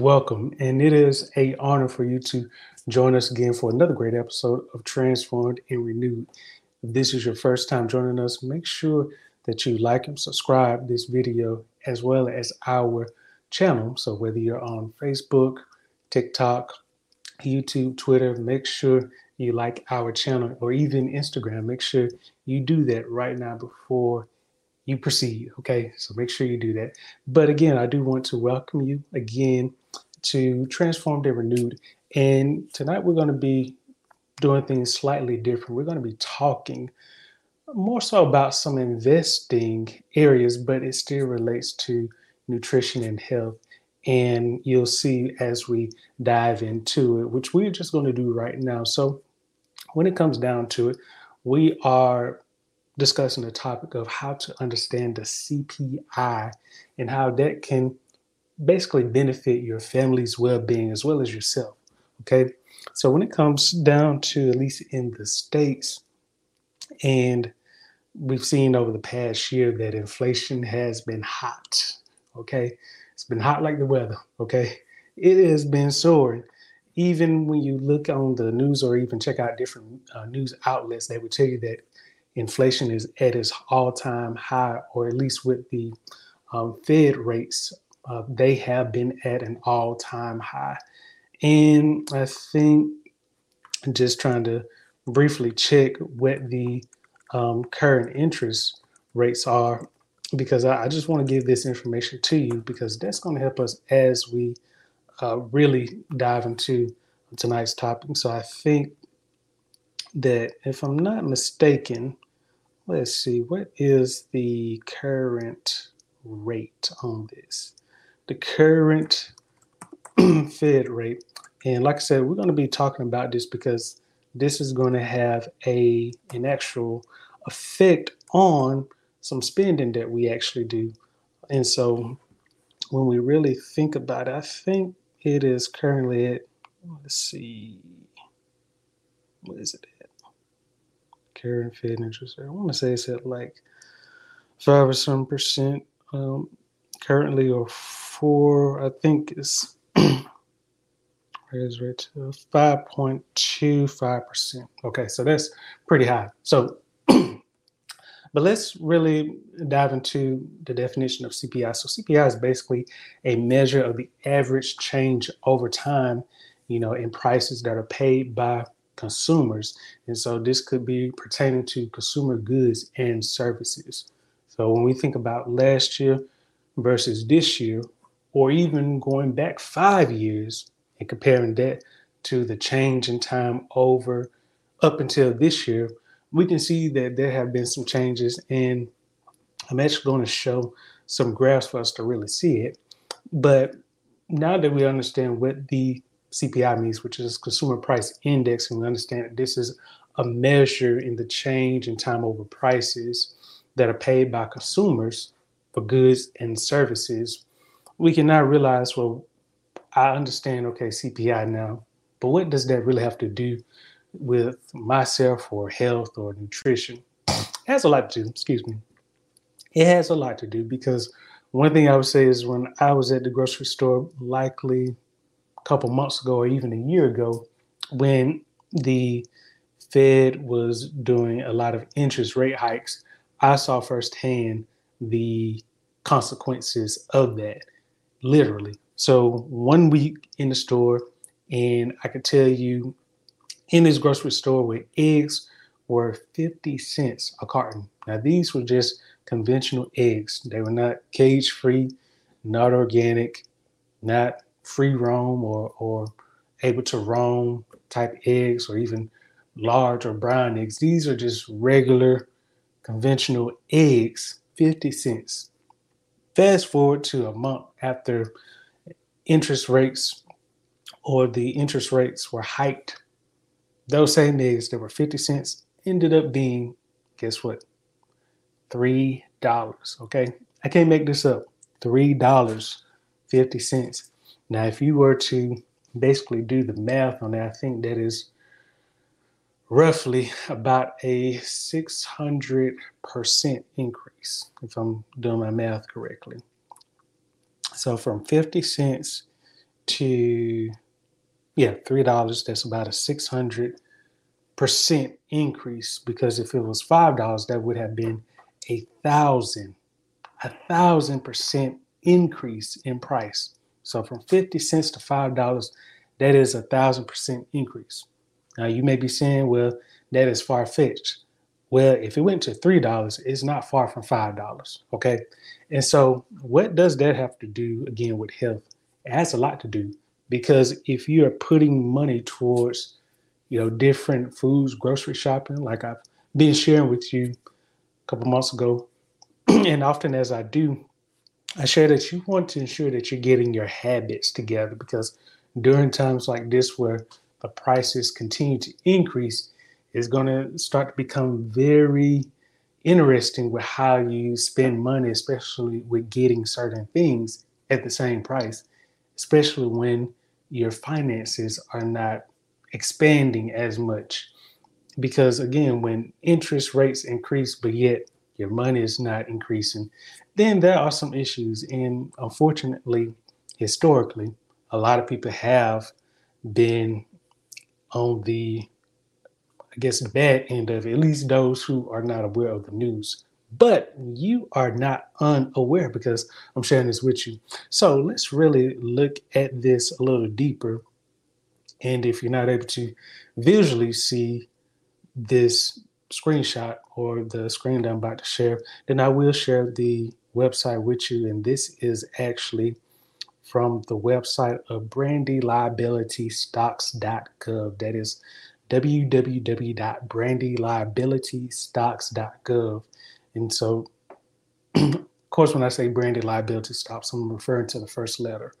Welcome, and it is a honor for you to join us again for another great episode of Transformed and Renewed. If this is your first time joining us, make sure that you like and subscribe this video as well as our channel. So whether you're on Facebook, TikTok, YouTube, Twitter, make sure you like our channel or even Instagram. Make sure you do that right now before you proceed. Okay, so make sure you do that. But again, I do want to welcome you again to Transformed and Renewed. And tonight we're going to be doing things slightly different. We're going to be talking more so about some investing areas, but it still relates to nutrition and health. And you'll see as we dive into it, which we're just going to do right now. So, when it comes down to it, we are discussing the topic of how to understand the CPI and how that can basically benefit your family's well-being as well as yourself. Okay. So when it comes down to at least in the States, and we've seen over the past year that inflation has been hot. Okay. It's been hot like the weather. Okay. It has been soaring. Even when you look on the news or even check out different uh, news outlets, they would tell you that inflation is at its all time high, or at least with the um, Fed rates uh, they have been at an all time high. And I think just trying to briefly check what the um, current interest rates are, because I, I just want to give this information to you because that's going to help us as we uh, really dive into tonight's topic. So I think that if I'm not mistaken, let's see, what is the current rate on this? The current Fed rate. And like I said, we're going to be talking about this because this is going to have a an actual effect on some spending that we actually do. And so when we really think about it, I think it is currently at let's see what is it at? Current Fed interest rate. I want to say it's at like five or some percent um, currently or four, I think is rate to 5.25%. Okay, so that's pretty high. So, but let's really dive into the definition of CPI. So, CPI is basically a measure of the average change over time, you know, in prices that are paid by consumers. And so, this could be pertaining to consumer goods and services. So, when we think about last year versus this year, or even going back five years and comparing that to the change in time over up until this year, we can see that there have been some changes. And I'm actually going to show some graphs for us to really see it. But now that we understand what the CPI means, which is consumer price index, and we understand that this is a measure in the change in time over prices that are paid by consumers for goods and services we can now realize, well, I understand, okay, CPI now, but what does that really have to do with myself or health or nutrition? It has a lot to do, excuse me. It has a lot to do because one thing I would say is when I was at the grocery store, likely a couple months ago or even a year ago, when the Fed was doing a lot of interest rate hikes, I saw firsthand the consequences of that literally. So one week in the store, and I could tell you in this grocery store where eggs were 50 cents a carton. Now these were just conventional eggs. They were not cage free, not organic, not free roam or, or able to roam type eggs or even large or brown eggs. These are just regular conventional eggs, 50 cents. Fast forward to a month after interest rates or the interest rates were hiked, those same eggs that were 50 cents ended up being, guess what? $3. Okay. I can't make this up. $3.50. Now, if you were to basically do the math on that, I think that is roughly about a 600% increase, if I'm doing my math correctly. So from 50 cents, to yeah, three dollars. That's about a six hundred percent increase because if it was five dollars, that would have been a thousand, a thousand percent increase in price. So from 50 cents to five dollars, that is a thousand percent increase. Now you may be saying, well, that is far-fetched. Well, if it went to three dollars, it's not far from five dollars. Okay. And so what does that have to do again with health? It has a lot to do because if you are putting money towards, you know, different foods, grocery shopping, like I've been sharing with you a couple months ago, and often as I do, I share that you want to ensure that you're getting your habits together because during times like this where the prices continue to increase, is going to start to become very interesting with how you spend money, especially with getting certain things at the same price, especially when your finances are not expanding as much. Because again, when interest rates increase, but yet your money is not increasing, then there are some issues. And unfortunately, historically, a lot of people have been on the I guess, bad end of it, at least those who are not aware of the news. But you are not unaware because I'm sharing this with you. So let's really look at this a little deeper. And if you're not able to visually see this screenshot or the screen that I'm about to share, then I will share the website with you. And this is actually from the website of brandyliabilitystocks.gov. That is www.brandyliabilitystocks.gov. And so, of course, when I say brandy liability stocks, I'm referring to the first letter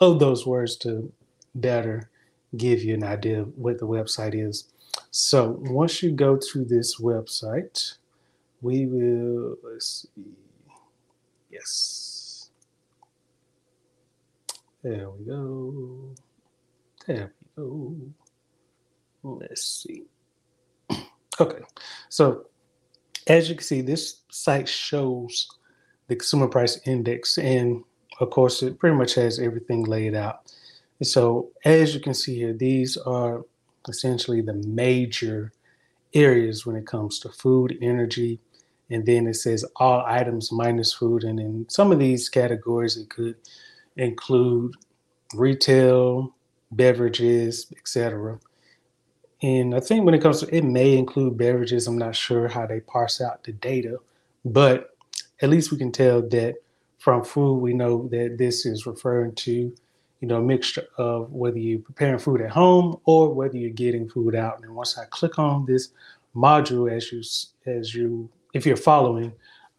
of those words to better give you an idea of what the website is. So once you go to this website, we will, let's see, yes. There we go. There we go. Let's see. Okay, so as you can see, this site shows the consumer price index, and of course, it pretty much has everything laid out. And so, as you can see here, these are essentially the major areas when it comes to food, energy, and then it says all items minus food. And in some of these categories, it could include retail, beverages, etc. And I think when it comes to it may include beverages. I'm not sure how they parse out the data, but at least we can tell that from food, we know that this is referring to, you know, a mixture of whether you're preparing food at home or whether you're getting food out. And once I click on this module, as you as you if you're following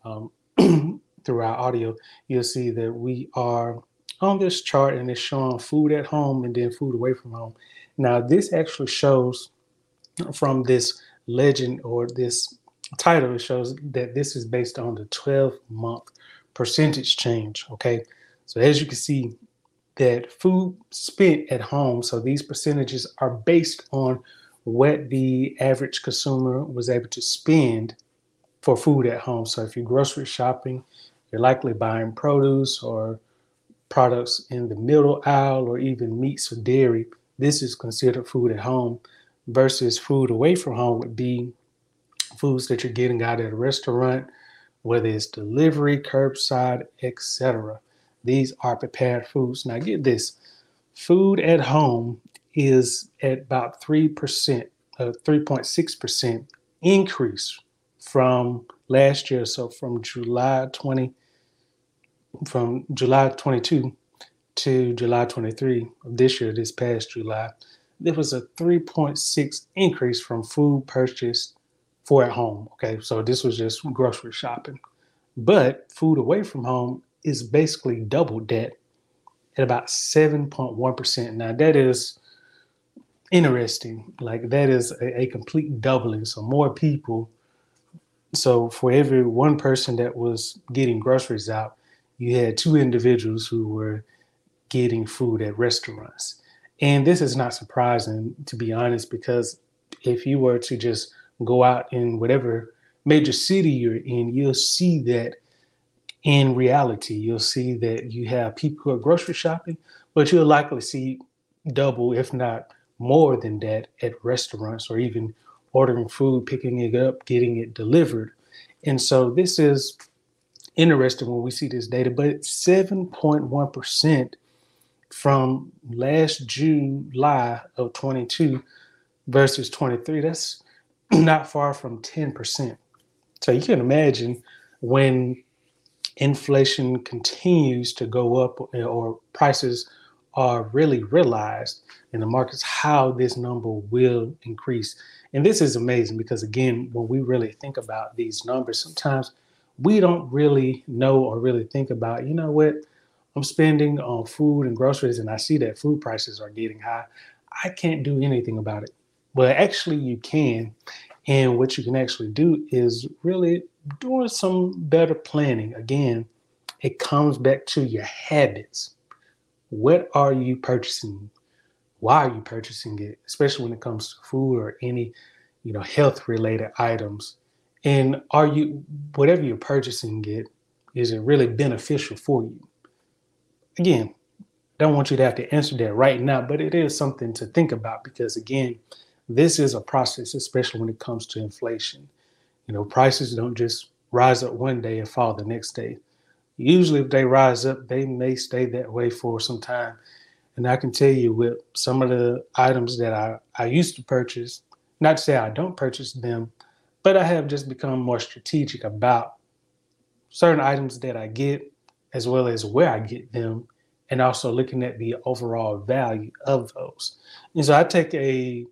um, through our audio, you'll see that we are on this chart and it's showing food at home and then food away from home. Now, this actually shows from this legend or this title, it shows that this is based on the 12 month percentage change. Okay. So as you can see, that food spent at home, so these percentages are based on what the average consumer was able to spend for food at home. So if you're grocery shopping, you're likely buying produce or products in the middle aisle or even meats or dairy. This is considered food at home versus food away from home would be foods that you're getting out at a restaurant, whether it's delivery, curbside, etc. These are prepared foods. Now, get this food at home is at about 3%, uh, 3.6% increase from last year. So from July 20, from July 22 to July 23 of this year, this past July, there was a 3.6 increase from food purchased for at home. Okay, so this was just grocery shopping. But food away from home is basically doubled that at about 7.1%. Now, that is interesting. Like, that is a, a complete doubling. So, more people. So, for every one person that was getting groceries out, you had two individuals who were getting food at restaurants. And this is not surprising, to be honest, because if you were to just go out in whatever major city you're in, you'll see that in reality, you'll see that you have people who are grocery shopping, but you'll likely see double, if not more than that, at restaurants or even ordering food, picking it up, getting it delivered. And so this is interesting when we see this data, but 7.1% from last July of 22 versus 23, that's not far from 10%. So you can imagine when inflation continues to go up or prices are really realized in the markets, how this number will increase. And this is amazing because, again, when we really think about these numbers, sometimes we don't really know or really think about, you know what, I'm spending on food and groceries and I see that food prices are getting high. I can't do anything about it. Well, actually, you can. And what you can actually do is really doing some better planning. Again, it comes back to your habits. What are you purchasing? Why are you purchasing it? Especially when it comes to food or any, you know, health related items. And are you whatever you're purchasing it, is it really beneficial for you? Again, don't want you to have to answer that right now, but it is something to think about because again, this is a process, especially when it comes to inflation. You know, prices don't just rise up one day and fall the next day. Usually, if they rise up, they may stay that way for some time. And I can tell you with some of the items that I, I used to purchase, not to say I don't purchase them, but I have just become more strategic about certain items that I get, as well as where I get them, and also looking at the overall value of those. And so I take a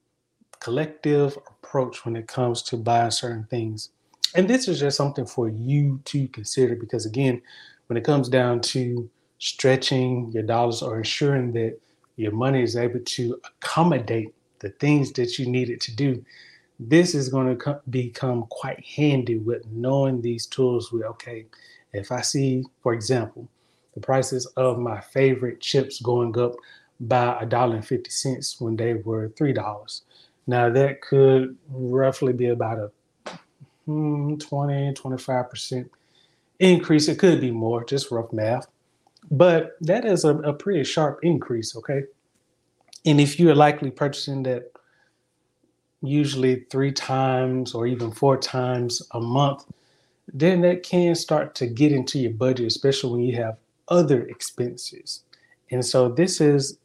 collective approach when it comes to buying certain things. And this is just something for you to consider because, again, when it comes down to stretching your dollars or ensuring that your money is able to accommodate the things that you need it to do, this is going to co- become quite handy with knowing these tools. With okay, if I see, for example, the prices of my favorite chips going up by a dollar and fifty cents when they were three dollars, now that could roughly be about a hmm, 20, 25% increase. It could be more, just rough math. But that is a, a pretty sharp increase, okay? And if you're likely purchasing that usually three times or even four times a month, then that can start to get into your budget, especially when you have other expenses. And so this is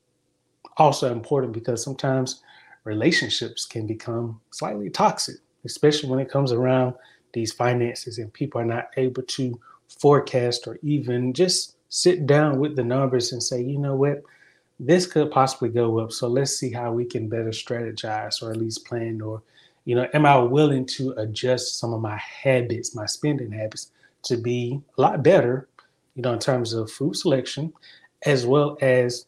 also important because sometimes relationships can become slightly toxic, especially when it comes around these finances and people are not able to forecast or even just sit down with the numbers and say, you know what, this could possibly go up. So let's see how we can better strategize or at least plan or, you know, am I willing to adjust some of my habits, my spending habits to be a lot better, you know, in terms of food selection, as well as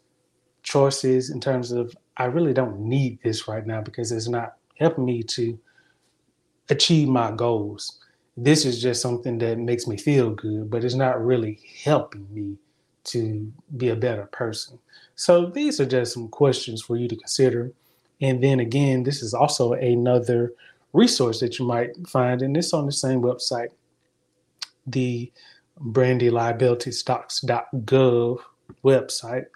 choices in terms of I really don't need this right now because it's not helping me to achieve my goals. This is just something that makes me feel good, but it's not really helping me to be a better person. So these are just some questions for you to consider. And then again, this is also another resource that you might find, and it's on the same website, the brandyliabilitystocks.gov website.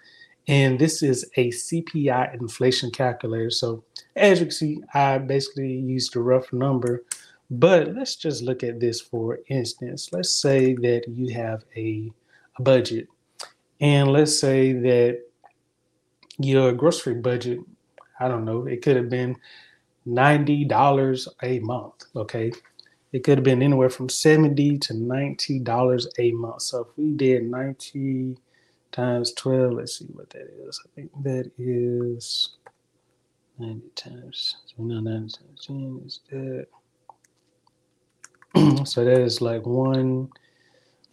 And this is a CPI inflation calculator. So as you can see, I basically used a rough number, but let's just look at this for instance. Let's say that you have a, a budget, and let's say that your grocery budget, I don't know, it could have been $90 a month, okay? It could have been anywhere from 70 to $90 a month. So if we did 90 times 12. Let's see what that is. I think that is 90 times, so 90 times 10 is that. so that is like one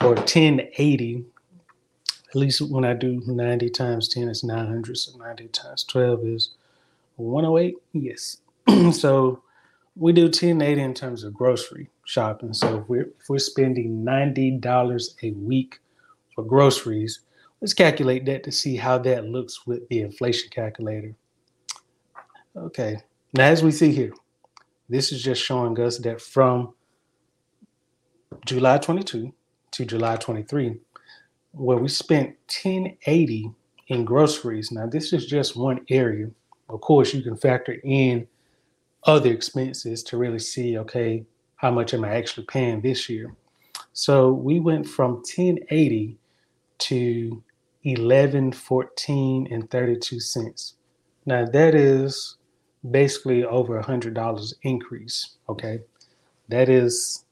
or 1080. At least when I do 90 times 10, it's 900. So 90 times 12 is 108. Yes. so we do 1080 in terms of grocery shopping. So if we're, if we're spending $90 a week for groceries, Let's calculate that to see how that looks with the inflation calculator. Okay, now as we see here, this is just showing us that from July 22 to to July 23, where we spent 1080 in groceries. Now, this is just one area. Of course, you can factor in other expenses to really see, okay, how much am I actually paying this year? So we went from 1080 to 1114 and 32 cents. Now that is basically over a hundred dollars increase. Okay. That is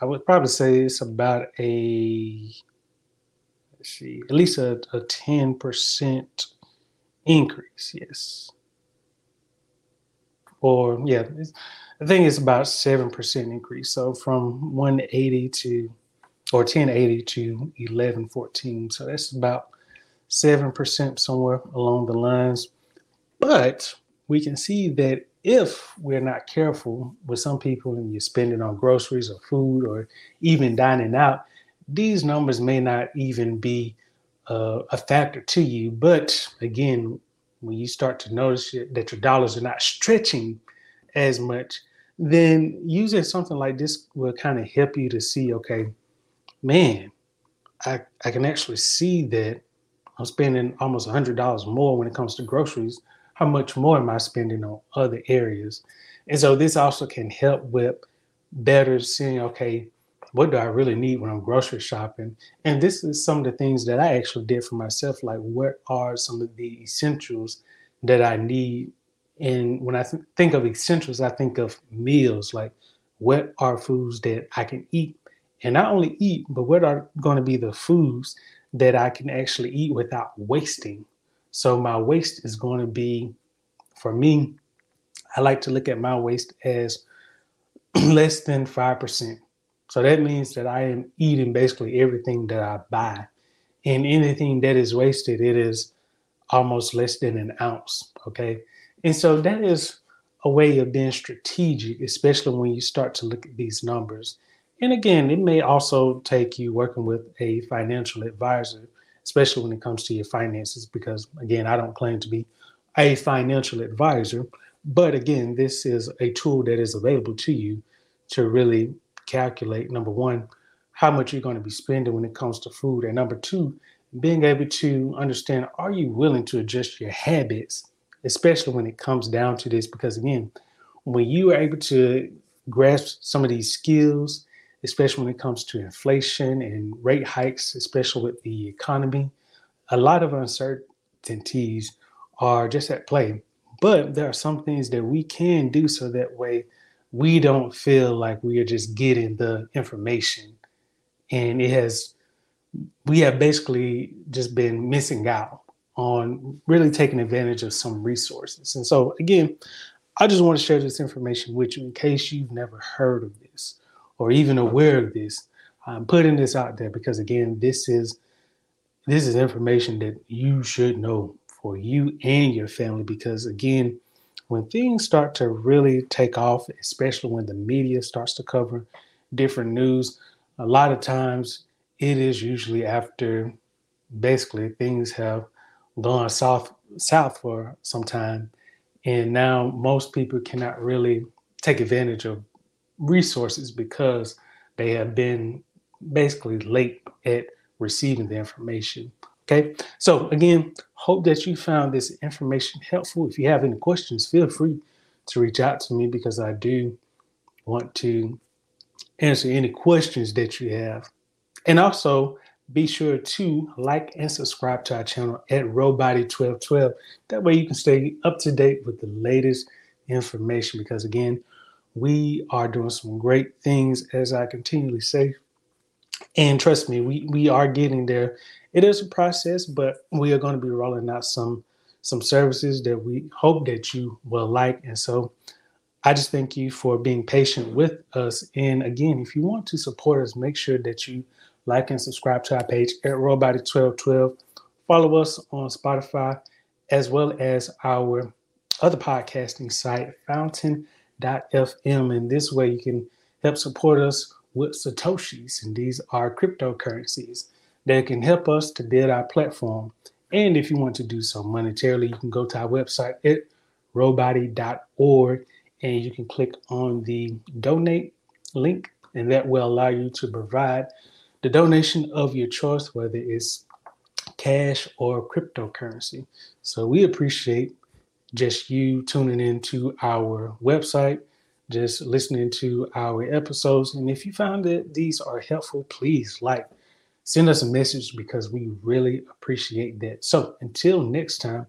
I would probably say it's about a see, at least a, a 10% increase, yes. Or yeah, I think it's about 7% increase. So from 180 to or 1080 to 1114. So that's about 7% somewhere along the lines. But we can see that if we're not careful with some people and you're spending on groceries or food or even dining out, these numbers may not even be uh, a factor to you. But again, when you start to notice that your dollars are not stretching as much, then using something like this will kind of help you to see, okay, man, I, I can actually see that I'm spending almost $100 more when it comes to groceries. How much more am I spending on other areas? And so this also can help with better seeing, okay, what do I really need when I'm grocery shopping? And this is some of the things that I actually did for myself. Like, what are some of the essentials that I need? And when I th- think of essentials, I think of meals. Like, what are foods that I can eat and not only eat, but what are going to be the foods that I can actually eat without wasting. So my waste is going to be, for me, I like to look at my waste as less than 5%. So that means that I am eating basically everything that I buy. And anything that is wasted, it is almost less than an ounce. Okay. And so that is a way of being strategic, especially when you start to look at these numbers. And again, it may also take you working with a financial advisor, especially when it comes to your finances, because again, I don't claim to be a financial advisor. But again, this is a tool that is available to you to really calculate number one, how much you're going to be spending when it comes to food. And number two, being able to understand are you willing to adjust your habits, especially when it comes down to this? Because again, when you are able to grasp some of these skills especially when it comes to inflation and rate hikes, especially with the economy. A lot of uncertainties are just at play, but there are some things that we can do so that way we don't feel like we are just getting the information. And it has, we have basically just been missing out on really taking advantage of some resources. And so, again, I just want to share this information with you in case you've never heard of this or even aware of this. I'm putting this out there because again, this is this is information that you should know for you and your family because again, when things start to really take off, especially when the media starts to cover different news, a lot of times it is usually after basically things have gone south south for some time and now most people cannot really take advantage of resources because they have been basically late at receiving the information. Okay, so again, hope that you found this information helpful. If you have any questions, feel free to reach out to me because I do want to answer any questions that you have. And also, be sure to like and subscribe to our channel at Robody1212. That way, you can stay up to date with the latest information because, again, we are doing some great things, as I continually say. And trust me, we, we are getting there. It is a process, but we are going to be rolling out some some services that we hope that you will like. And so I just thank you for being patient with us. And again, if you want to support us, make sure that you like and subscribe to our page at Robody1212. Follow us on Spotify as well as our other podcasting site, Fountain FM. And this way you can help support us with Satoshis. And these are cryptocurrencies that can help us to build our platform. And if you want to do so monetarily, you can go to our website at robody.org and you can click on the donate link, and that will allow you to provide the donation of your choice, whether it's cash or cryptocurrency. So we appreciate just you tuning into our website, just listening to our episodes. And if you found that these are helpful, please like, send us a message because we really appreciate that. So until next time,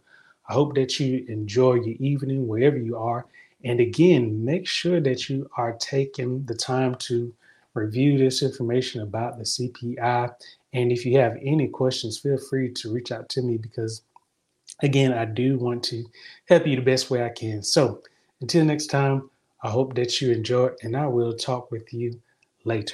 I hope that you enjoy your evening wherever you are. And again, make sure that you are taking the time to review this information about the CPI. And if you have any questions, feel free to reach out to me because, again, I do want to help you the best way I can. So until next time, I hope that you enjoy, and I will talk with you later.